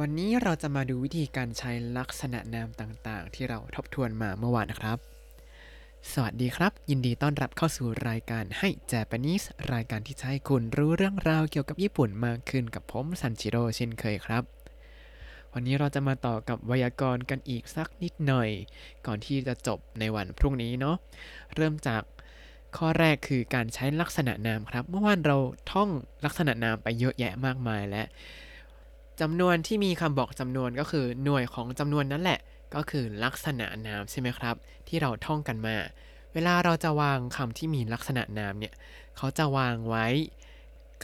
วันนี้เราจะมาดูวิธีการใช้ลักษณะนามต่างๆ ที่เราทบทวนมาเมื่อวานนะครับ สวัสดีครับ ยินดีต้อนรับเข้าสู่รายการให้ Japanese รายการที่จะให้คุณรู้เรื่องราวเกี่ยวกับญี่ปุ่นมากขึ้นกับผมซันจิโร่เช่นเคยครับ วันนี้เราจะมาต่อกับไวยากรณ์กันอีกสักนิดหน่อย ก่อนที่จะจบในวันพรุ่งนี้เนาะ เริ่มจากข้อแรกคือการใช้ลักษณะนามครับ เมื่อวานเราท่องลักษณะนามไปเยอะแยะมากมายและ จำนวนที่มีคำบอกจำนวนก็คือหน่วยของจำนวนนั่นแหละ ก็คือลักษณะนามใช่ไหมครับ ที่เราท่องกันมา เวลาเราจะวางคำที่มีลักษณะนามเนี่ยเขาจะวางไว้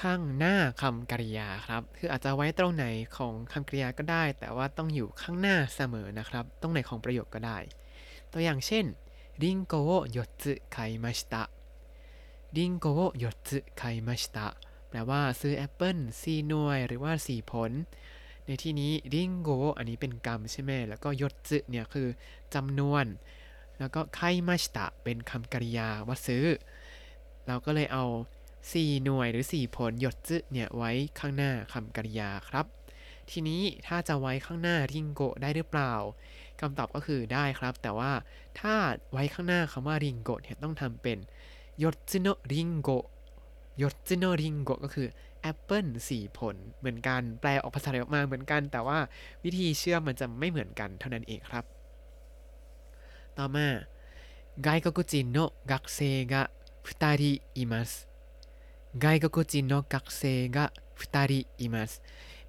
ข้างหน้าคำกริยาครับ คืออาจจะไว้ตรงไหนของคำกริยาก็ได้ แต่ว่าต้องอยู่ข้างหน้าเสมอนะครับ ตรงไหนของประโยคก็ได้ ตัวอย่างเช่นริงโกโอยตสึไคมาชตะริงโกโอยตสึไคมาชตะ แปลว่าซื้อแอปเปิล4หน่วย หรือว่า4ผล ในที่นี้ริงโกอันนี้เป็นกรรมใช่ไหมแล้วก็ยตสึเนี่ยคือจำนวน แล้วก็ไคมาชิตะเป็นคำกริยาว่าซื้อ เราก็เลยเอา4หน่วยหรือ4ผลยตสึเนี่ยไว้ข้างหน้าคำกริยาครับ ทีนี้ถ้าจะไว้ข้างหน้าริงโกได้หรือเปล่าคำตอบก็คือได้ครับ แต่ว่าถ้าไว้ข้างหน้าคำว่าりんご เนี่ยต้องทำเป็น 四つのりんご 四つのりんご ก็คือแอปเปิลสี่ผล เหมือนกัน แปลออกภาษาไทยออกมาเหมือนกัน แต่ว่าวิธีเชื่อมมันจะไม่เหมือนกันเท่านั้นเองครับ ต่อมา 外国人の学生が二人います 外国人の学生が二人います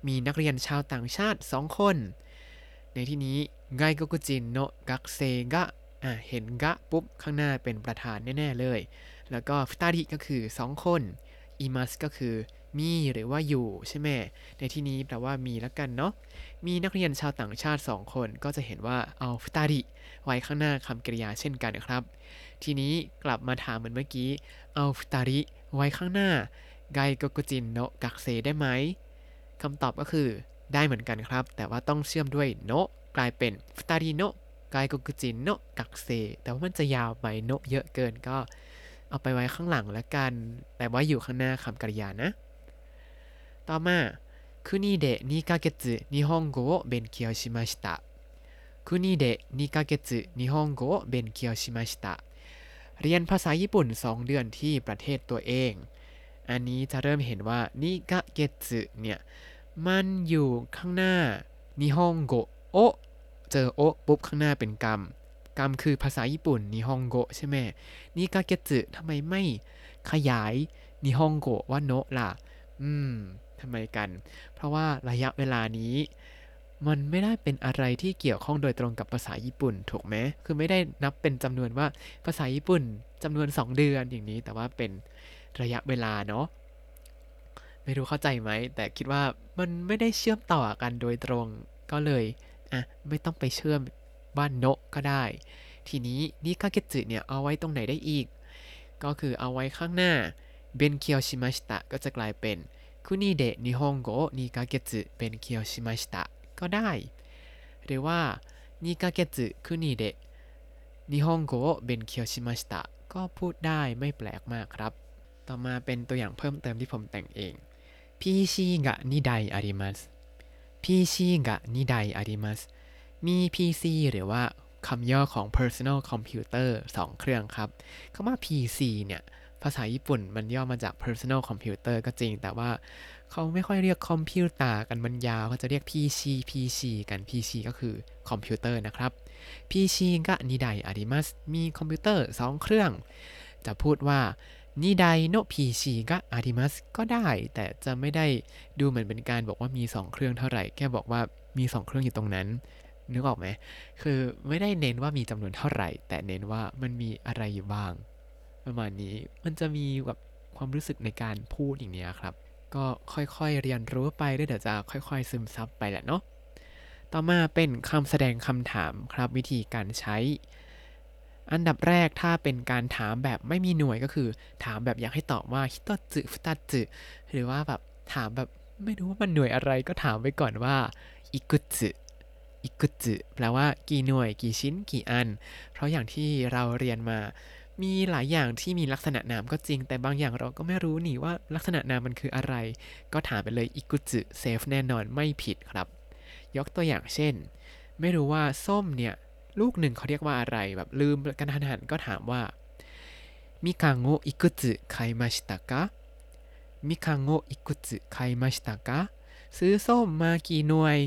มีนักเรียนชาวต่างชาติสองคน ในที่นี้ไกโกกุจินโนกักเซกะอะเห็นกะปุ๊บ ข้างหน้าเป็นประธานแน่ ๆ เลย แล้วก็ฟุตาริก็คือ 2 คนอิมัสก็คือมีหรือว่าอยู่ใช่ไหมในที่นี้แปลว่ามีแล้วกันเนาะมีนักเรียนชาวต่างชาติ 2 คนก็จะเห็นว่าเอาฟุตาริไว้ข้างหน้าคำกริยาเช่นกันครับ ทีนี้กลับมาถามเหมือนเมื่อกี้เอาฟุตาริไว้ข้างหน้า 外国人の学生 ได้ไหมคำตอบก็คือได้เหมือนกันครับ แต่ว่าต้องเชื่อมด้วย の กลายเป็น 二人の外国人の学生 แต่ว่ามันจะยาวไป の เยอะเกินก็ เอาไปไว้ข้างหลังแล้วกัน แต่ว่าอยู่ข้างหน้าคำกริยานะ ต่อมา国で2ヶ月日本語を勉強しました国で2ヶ月日本語を勉強しましたเรียนภาษาญี่ปุ่น 2 เดือนที่ประเทศตัวเอง อันนี้จะเริ่มเห็นว่านิกะเกสึเนี่ย มันอยู่ข้างหน้านิฮงโกโอเจอโอปุ๊บข้างหน้าเป็นกรรม กรรมคือภาษาญี่ปุ่นนิฮงโกใช่ไหมนิกะเกสึทำไมไม่ขยายนิฮงโกว่าโนะล่ะ อืมทำไมกัน เพราะว่าระยะเวลานี้ มันไม่ได้เป็นอะไรที่เกี่ยวข้องโดยตรงกับภาษาญี่ปุ่นถูกไหมคือไม่ได้นับเป็นจำนวนว่าภาษาญี่ปุ่นจำนวน 2 เดือนอย่างนี้ แต่ว่าเป็นระยะเวลาเนาะไม่รู้เข้าใจไหม แต่คิดว่ามันไม่ได้เชื่อมต่อกันโดยตรงก็เลย อะ ไม่ต้องไปเชื่อม บ้านโนะก็ได้ ทีนี้นิคาเกจิเนี่ยเอาไว้ตรงไหนได้อีก ก็คือเอาไว้ข้างหน้าเบนเคียวชิมาชิตะก็จะกลายเป็นคุนิเดะนิฮงโกนิคาเกจิเบนเคียวชิมาชิตะก็ได้ หรือว่านิคาเกจิคุนิเดะนิฮงโกเบนเคียวชิมาชิตะก็พูดได้ไม่แปลกมากครับ ต่อมาเป็นตัวอย่างเพิ่มเติมที่ผมแต่งเอง PC が2台あります PC が2台あります มี PC หรือว่าคำย่อของ personal computer 2 เครื่องครับคำว่า PC เนี่ยภาษาญี่ปุ่นมันย่อมาจาก personal computer ก็จริง แต่ว่าเขาไม่ค่อยเรียกคอมพิวเตอร์กันมันยาวเขาจะเรียก PC PC กัน PC ก็คือคอมพิวเตอร์นะครับ PC ก็นิไดอาริมัสมีคอมพิวเตอร์ 2 เครื่อง จะพูดว่านิไดโน PC ก็อาริมัสก็ได้ แต่จะไม่ได้ดูเหมือนเป็นการบอกว่ามี 2 เครื่องเท่าไหร่ แค่บอกว่ามี 2 เครื่องอยู่ตรงนั้น นึกออกไหมคือไม่ได้เน้นว่ามีจำนวนเท่าไหร่ แต่เน้นว่ามันมีอะไรอยู่บ้าง ประมาณนี้มันจะมีแบบความรู้สึกในการพูดอย่างนี้ครับ ก็ค่อยๆเรียนรู้ไปด้วยเดี๋ยวจะค่อยๆ ซึมซับไปแหละเนาะต่อมาเป็นคำแสดงคำถามครับวิธีการใช้ อันดับแรกถ้าเป็นการถามแบบไม่มีหน่วยก็คือ ถามแบบอยากให้ตอบว่าฮิโตจึฟุตาจึหรือว่าแบบถามแบบไม่รู้ว่ามันหน่วยอะไรก็ถามไว้ก่อนว่าอิกุจึ อิกุจึแปลว่ากี่หน่วย กี่ชิ้น กี่อัน เพราะอย่างที่เราเรียนมา มีหลายอย่างที่มีลักษณะนามก็จริง แต่บางอย่างเราก็ไม่รู้นี่ว่าลักษณะนามมันคืออะไร ก็ถามไปเลยอิกุจึเซฟแน่นอนไม่ผิดครับ ยกตัวอย่างเช่น ไม่รู้ว่าส้มเนี่ยลูกหนึ่งเขาเรียกว่าอะไรแบบลืมกันทันหันก็ถามว่ามิคังโออิกุสึไคมาชิตะกะมิคังโออิกุสึไคมาชิตะกะซื้อส้มมากี่หน่วย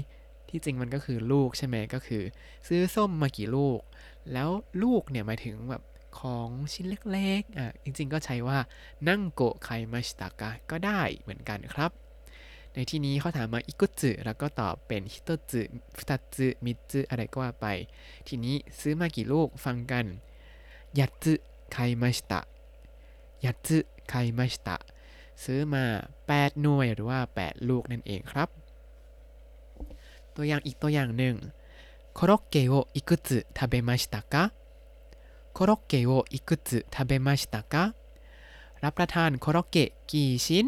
ที่จริงมันก็คือลูกใช่ไหมก็คือ ซื้อส้มมากี่ลูก แล้วลูกเนี่ยหมายถึงแบบของชิ้นเล็กๆอะจริงๆก็ใช้ว่านั่งโกะไคมาชิตากะก็ได้เหมือนกันครับ ในที่นี้เขาถามมาอิกุจึแล้วก็ตอบเป็นฮิโตจึฟุตจึมิจึอะไรก็ว่าไป ทีนี้ซื้อมากี่ลูกฟังกันยัตจึไคมาชิตะยัตจึไคมาชิตะซื้อมา 8 หน่วยหรือว่า 8 ลูกนั่นเองครับ ตัวอย่างอีกตัวอย่างหนึ่งโคโรเกะโออิกุจึทาเบมาชิตะกะโคโรเกะโออิกุสึทาเบมาชิตะกะรับประทานโคโรเกะกี่ชิ้น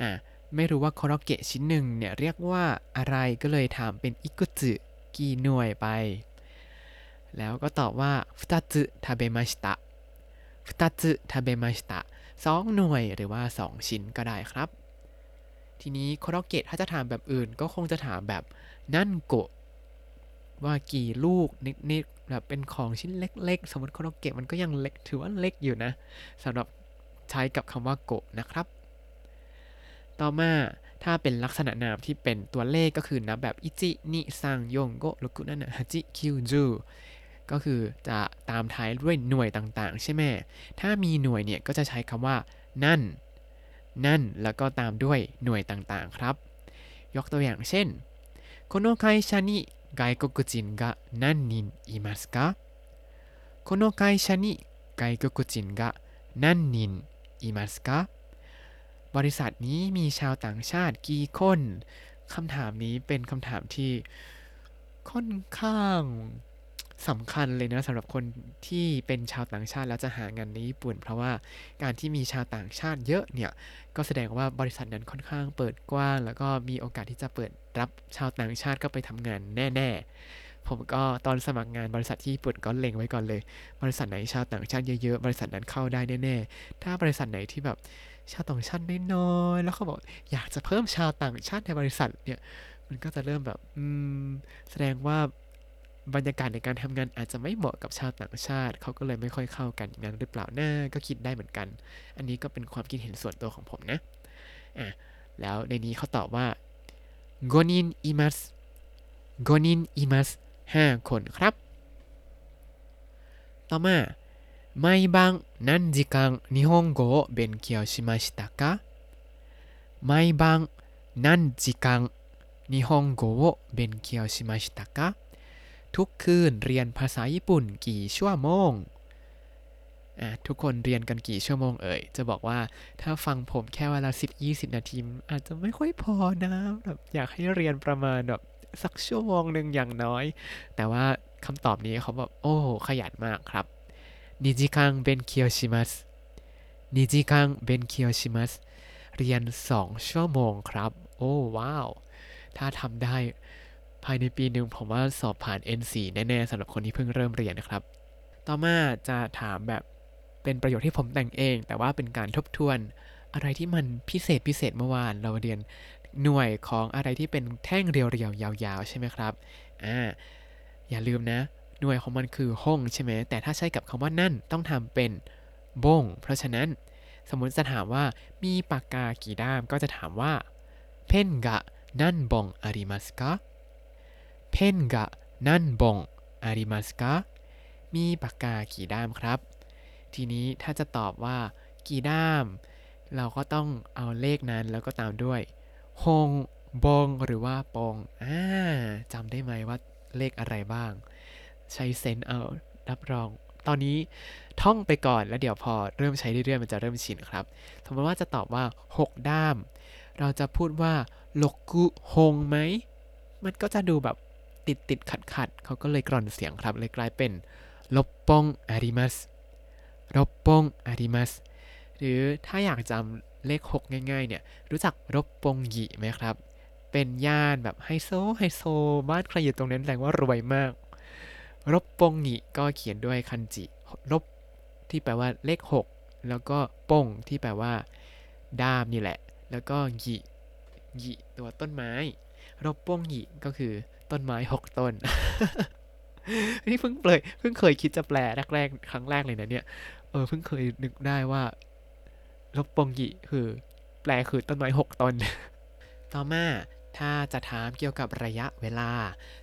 อ่าไม่รู้ว่าโคโรเกะชิ้นหนึ่งเนี่ยเรียกว่าอะไรก็เลยถามเป็นอิกุสึกี่หน่วยไป แล้วก็ตอบว่าฟุตาสึทาเบมาชิตะ二つ食べました สองหน่วยหรือว่า2ชิ้นก็ได้ครับ ทีนี้ コロッケ ถ้าจะถามแบบอื่น ก็คงจะถามแบบ 何個 ว่ากี่ลูกนิดๆแบบเป็นของชิ้นเล็ก ๆ สมมติ コロッケ มันก็ยังเล็กถือว่าเล็กอยู่นะสำหรับใช้กับคำว่า 個 นะครับ ต่อมาถ้าเป็นลักษณะนามที่เป็นตัวเลขก็คือนับแบบ いちにさんよんごろくななはちきゅうじゅうก็คือจะตามท้ายด้วยหน่วยต่างๆ ใช่ไหมถ้ามีหน่วยเนี่ยก็จะใช้คำว่านั่น นั่นแล้วก็ตามด้วยหน่วยต่างๆครับ ยกตัวอย่างเช่นこの会社に外国人が何人いますかこの会社に外国人が何人いますかบริษัทนี้มีชาวต่างชาติกี่คนคำถามนี้เป็นคำถามที่ค่อนข้าง สำคัญเลยนะสำหรับคนที่เป็นชาวต่างชาติแล้วจะหางานในญี่ปุ่น เพราะว่าการที่มีชาวต่างชาติเยอะเนี่ยก็แสดงว่าบริษัทนั้นค่อนข้างเปิดกว้าง แล้วก็มีโอกาสที่จะเปิดรับชาวต่างชาติก็ไปทำงานแน่ ๆ ผมก็ตอนสมัครงานบริษัทที่ญี่ปุ่นก็เล็งไว้ก่อนเลย บริษัทไหนชาวต่างชาติเยอะๆบริษัทนั้นเข้าได้แน่ๆถ้าบริษัทไหนที่แบบชาวต่างชาติน้อยๆแล้วเขาบอกอยากจะเพิ่มชาวต่างชาติในบริษัทเนี่ยมันก็จะเริ่มแบบแสดงว่า บรรยากาศในการทำงานอาจจะไม่เหมาะกับชาวต่างชาติ เขาก็เลยไม่ค่อยเข้ากันอย่างนั้นหรือเปล่าน่าก็คิดได้เหมือนกัน อันนี้ก็เป็นความคิดเห็นส่วนตัวของผมนะ อ่ะ แล้วในนี้เขาตอบว่า5人います5人います5คนครับ ต่อมา毎晩何時間日本語を勉強しましたか毎晩何時間日本語を勉強しましたか ทุกคืนเรียนภาษาญี่ปุ่นกี่ชั่วโมงอะทุกคนเรียนกันกี่ชั่วโมงเอ่ย จะบอกว่าถ้าฟังผมแค่เวลา10 20 นาที อาจจะไม่ค่อยพอนะแบบอยากให้เรียนประมาณแบบสักชั่วโมงหนึ่งอย่างน้อย แต่ว่าคำตอบนี้เขาแบบโอ้ขยันมากครับนิจิคังเบนเคียวชิมัสนิจิคังเบนเคียวชิมัสเรียน 2 ชั่วโมงครับ โอ้ว้าว ถ้าทำได้ ภายในปีหนึ่งผมว่าสอบผ่าน N4 แน่ๆสำหรับคนที่เพิ่งเริ่มเรียนนะครับ ต่อมาจะถามแบบเป็นประโยชน์ที่ผมแต่งเอง แต่ว่าเป็นการทบทวนอะไรที่มันพิเศษพิเศษเมื่อวานเราเรียนหน่วยของอะไรที่เป็นแท่งเรียวๆยาวๆ ใช่ไหมครับอ่าอย่าลืมนะ หน่วยของมันคือห้องใช่ไหมแต่ถ้าใช้กับคำว่านั่นต้องทำเป็นบงเพราะฉะนั้นสมมติจะถามว่ามีปากกากี่ด้ามก็จะถามว่าเพนกะนั่นบงอาริมัสกะ เพนกะนั่นบงอาริมัสกะมีปากกากี่ด้ามครับ ทีนี้ถ้าจะตอบว่ากี่ด้าม เราก็ต้องเอาเลขนั้นแล้วก็ตามด้วยฮงบงหรือว่าปงอ่าจำได้ไหมว่าเลขอะไรบ้าง ใช้เซนเอารับรอง ตอนนี้ท่องไปก่อนแล้วเดี๋ยวพอเริ่มใช้เรื่อยๆมันจะเริ่มชินครับ สมมติว่าจะตอบว่า 6 ด้าม เราจะพูดว่าลกุฮงไหม มันก็จะดูแบบ ติดติดขัดขัดเขาก็เลยกร่อนเสียงครับ เลยกลายเป็นลบปงอาริมัสลบปงอาริมัสหรือถ้าอยากจำเลข 6 ง่ายๆ เนี่ย รู้จักรบปงหยิไหมครับ เป็นย่านแบบไฮโซไฮโซ บ้านใครอยู่ตรงนั้นแสดงว่ารวยมาก รบปงหยิก็เขียนด้วยคันจิ รบที่แปลว่าเลข 6 แล้วก็ปงที่แปลว่า ด้ามนี่แหละ แล้วก็หยิหยิตัวต้นไม้ รบป้งหยิก็คือ ต้นไม้หกต้น นี่เพิ่งเปลยเพิ่งเคยคิดจะแปลแรกๆครั้งแรกเลยนะเนี่ยเออเพิ่งเคยนึกได้ว่ารบปงหยิคือ แปลคือต้นไม้หกต้น ต่อมาถ้าจะถามเกี่ยวกับระยะเวลา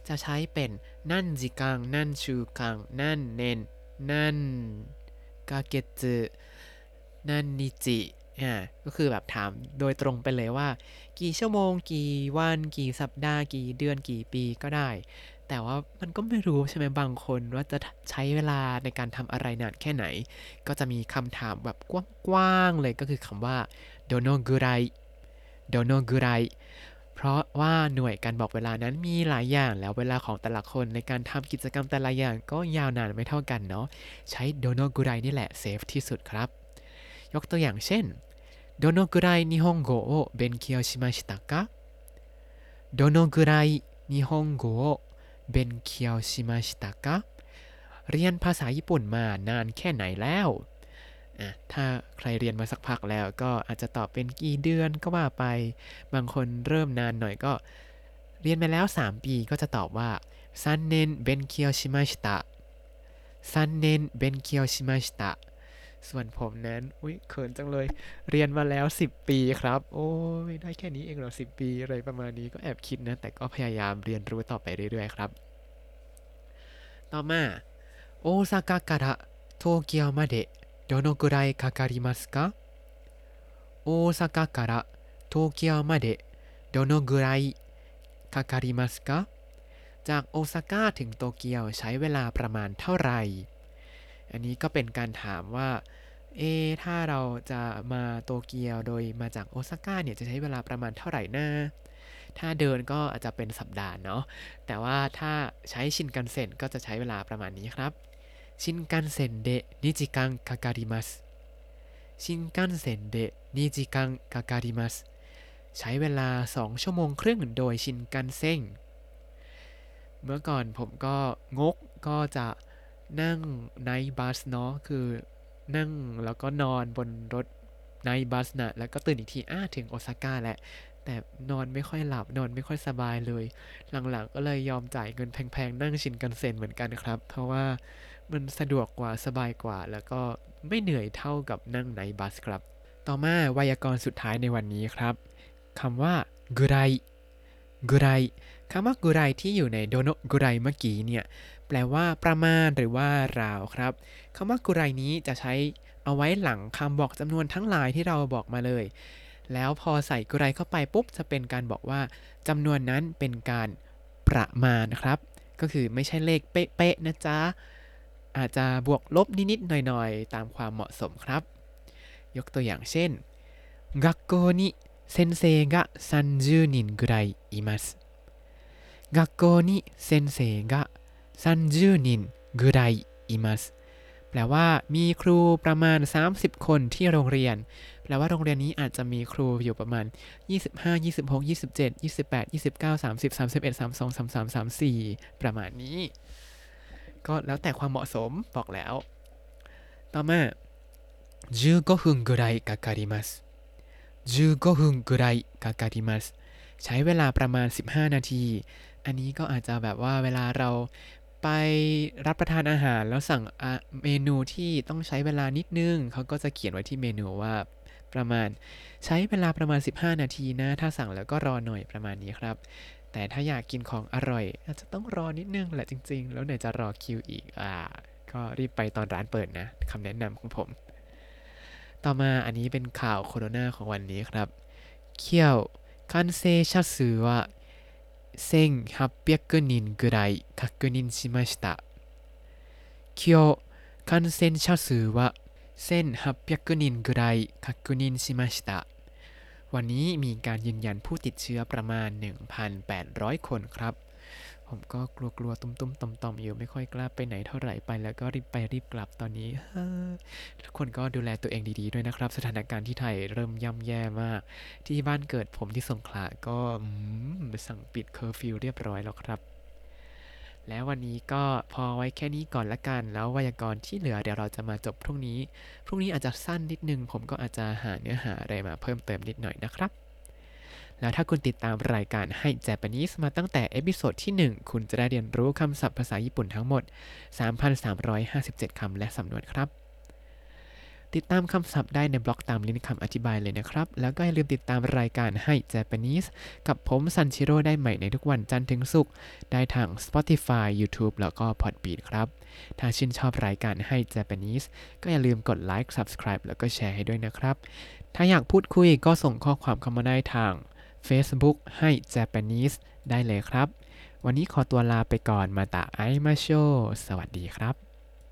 จะใช้เป็นนั่นจิกัง นั่นชูกัง นั่นเนนนั่นกาเกจึนั่นนิจิ อ่าก็คือแบบถามโดยตรงไปเลยว่า กี่ชั่วโมง กี่วัน กี่สัปดาห์ กี่เดือนกี่ปีก็ได้ แต่ว่ามันก็ไม่รู้ใช่ไหมบางคนว่าจะใช้เวลาในการทำอะไรนานแค่ไหน ก็จะมีคำถามแบบกว้างๆเลยก็คือคำว่าโดโนกุไรโดโนกุไรเพราะว่าหน่วยการบอกเวลานั้นมีหลายอย่างแล้วเวลาของแต่ละคนในการทำกิจกรรมแต่ละอย่างก็ยาวนานไม่เท่ากันเนาะใช้โดโนกุไรนี่แหละเซฟที่สุดครับ ยกตัวอย่างเช่นどのくらい日本語を勉強しましたかどのくらい日本語を勉強しましたかเรียนภาษาญี่ปุ่นมานานแค่ไหนแล้วอ่ะถ้าใครเรียนมาสักพักแล้วก็อาจจะตอบเป็นกี่เดือนก็ว่าไป บางคนเริ่มนานหน่อยก็ เรียนมาแล้ว 3 ปีก็จะตอบว่าซันเนนเบนเคียวชิมาชิตะซันเนนเบนเคียวชิมาชิตะ ส่วนผมนั้น อุ้ยเขินจังเลย เรียนมาแล้ว 10 ปีครับ โอ้ยได้แค่นี้เองเหรอ 10 ปี อะไรประมาณนี้ก็แอบคิดนะ แต่ก็พยายามเรียนรู้ต่อไปเรื่อยๆครับ ต่อมาโอซาก้าから東京までどのくらいかかりますか大阪から東京までどのくらいかかりますかจากโอซาก้าถึงโตเกียวใช้เวลาประมาณเท่าไหร่ อันนี้ก็เป็นการถามว่า เอ ถ้าเราจะมาโตเกียวโดยมาจากโอซาก้าเนี่ยจะใช้เวลาประมาณเท่าไหร่นะถ้าเดินก็อาจจะเป็นสัปดาห์เนาะ แต่ว่าถ้าใช้ชินกันเซ็นก็จะใช้เวลาประมาณนี้ครับ ชินกันเซ็นเดนิจิกังคาการิมัสชินกันเซ็นเดนิจิกังคาการิมัสใช้เวลา 2 ชั่วโมงครึ่งโดยชินกันเซ็ง เมื่อก่อนผมก็งกก็จะ นั่ง night bus เนาะคือนั่งแล้วก็นอนบนรถ night bus นะแล้วก็ตื่นอีกทีอ้าถึงโอซาก้าแหละ แต่นอนไม่ค่อยหลับนอนไม่ค่อยสบายเลย หลังๆก็เลยยอมจ่ายเงินแพงๆ นั่งชินกันเซ็งเหมือนกันครับ เพราะว่ามันสะดวกกว่าสบายกว่า แล้วก็ไม่เหนื่อยเท่ากับนั่ง night bus ครับ ต่อมาไวยากรณ์สุดท้ายในวันนี้ครับคำว่ากุไรกุไรคำว่ากุไรที่อยู่ในโดโนกุไรเมื่อกี้เนี่ย แปลว่าประมาณหรือว่าราวครับคำว่ากุไรนี้จะใช้เอาไว้หลังคำบอกจำนวนทั้งหลายที่เราบอกมาเลย แล้วพอใส่กุไรเข้าไปปุ๊บ จะเป็นการบอกว่าจำนวนนั้นเป็นการประมาณครับ ก็คือไม่ใช่เลขเป๊ะๆนะจ๊ะ อาจจะบวกลบนิดๆหน่อยๆ ตามความเหมาะสมครับ ยกตัวอย่างเช่น学校に先生が30人ぐらいいます学校に先生が 30人ぐらいいますแปลว่ามีครูประมาณ 30 คนที่โรงเรียน แปลว่าโรงเรียนนี้อาจจะมีครูอยู่ประมาณ 25 26 27 28 29 30 31 32 33 34 ประมาณนี้ ก็แล้วแต่ความเหมาะสมบอกแล้ว ต่อมา15分ぐらいかかります15分ぐらいかかりますใช้เวลาประมาณ 15 นาที อันนี้ก็อาจจะแบบว่าเวลาเรา ไปรับประทานอาหารแล้วสั่งเมนูที่ต้องใช้เวลานิดนึง เขาก็จะเขียนไว้ที่เมนูว่าประมาณใช้เวลาประมาณ 15 นาทีนะ ถ้าสั่งแล้วก็รอหน่อยประมาณนี้ครับ แต่ถ้าอยากกินของอร่อย อาจจะต้องรอนิดนึงแหละจริง ๆ แล้วไหนจะรอคิวอีกอ่าก็รีบไปตอนร้านเปิดนะคำแนะนำของผม ต่อมาอันนี้เป็นข่าวโคโรนาของวันนี้ครับเคียวคันเซชาสือว่า 1800人ぐらい確認しました。今日、感染者数は1800人ぐらい確認しました。วันนี้มีการยืนยันผู้ติดเชื้อประมาณ 1,800 คนครับ ผมก็กลัวๆ ตุ้มๆ ต่อมๆ อยู่ไม่ค่อยกล้าไปไหนเท่าไหร่ไปแล้วก็รีบไปรีบกลับตอนนี้ทุกคนก็ดูแลตัวเองดีๆ ด้วยนะครับ สถานการณ์ที่ไทยเริ่มย่ำแย่มาก ที่บ้านเกิดผมที่สงขลาก็สั่งปิดเคอร์ฟิวเรียบร้อยแล้วครับ แล้ววันนี้ก็พอไว้แค่นี้ก่อนละกัน แล้วไวยากรณ์ที่เหลือเดี๋ยวเราจะมาจบพรุ่งนี้ พรุ่งนี้อาจจะสั้นนิดนึง ผมก็อาจจะหาเนื้อหาอะไรมาเพิ่มเติมนิดหน่อยนะครับ แล้วถ้าคุณติดตามรายการให้ Japanese มาตั้งแต่เอพิโซดที่ 1 คุณจะได้เรียนรู้คำศัพท์ภาษาญี่ปุ่นทั้งหมด 3,357 คำและสำนวนครับ ติดตามคำศัพท์ได้ในบล็อกตามลิงก์คำอธิบายเลยนะครับ แล้วก็อย่าลืมติดตามรายการให้ Japanese กับผมซันชิโร่ได้ใหม่ในทุกวันจันทร์ถึงศุกร์ได้ทาง Spotify YouTube แล้วก็ Podbean ครับ ถ้าชื่นชอบรายการให้ Japanese ก็อย่าลืมกดไลค์ Subscribe แล้วก็แชร์ให้ด้วยนะครับ ถ้าอยากพูดคุยก็ส่งข้อความเข้ามาได้ทาง Facebook ให้ Japanese ได้เลยครับ วันนี้ขอตัวลาไปก่อนมาตาไอมาโช สวัสดีครับ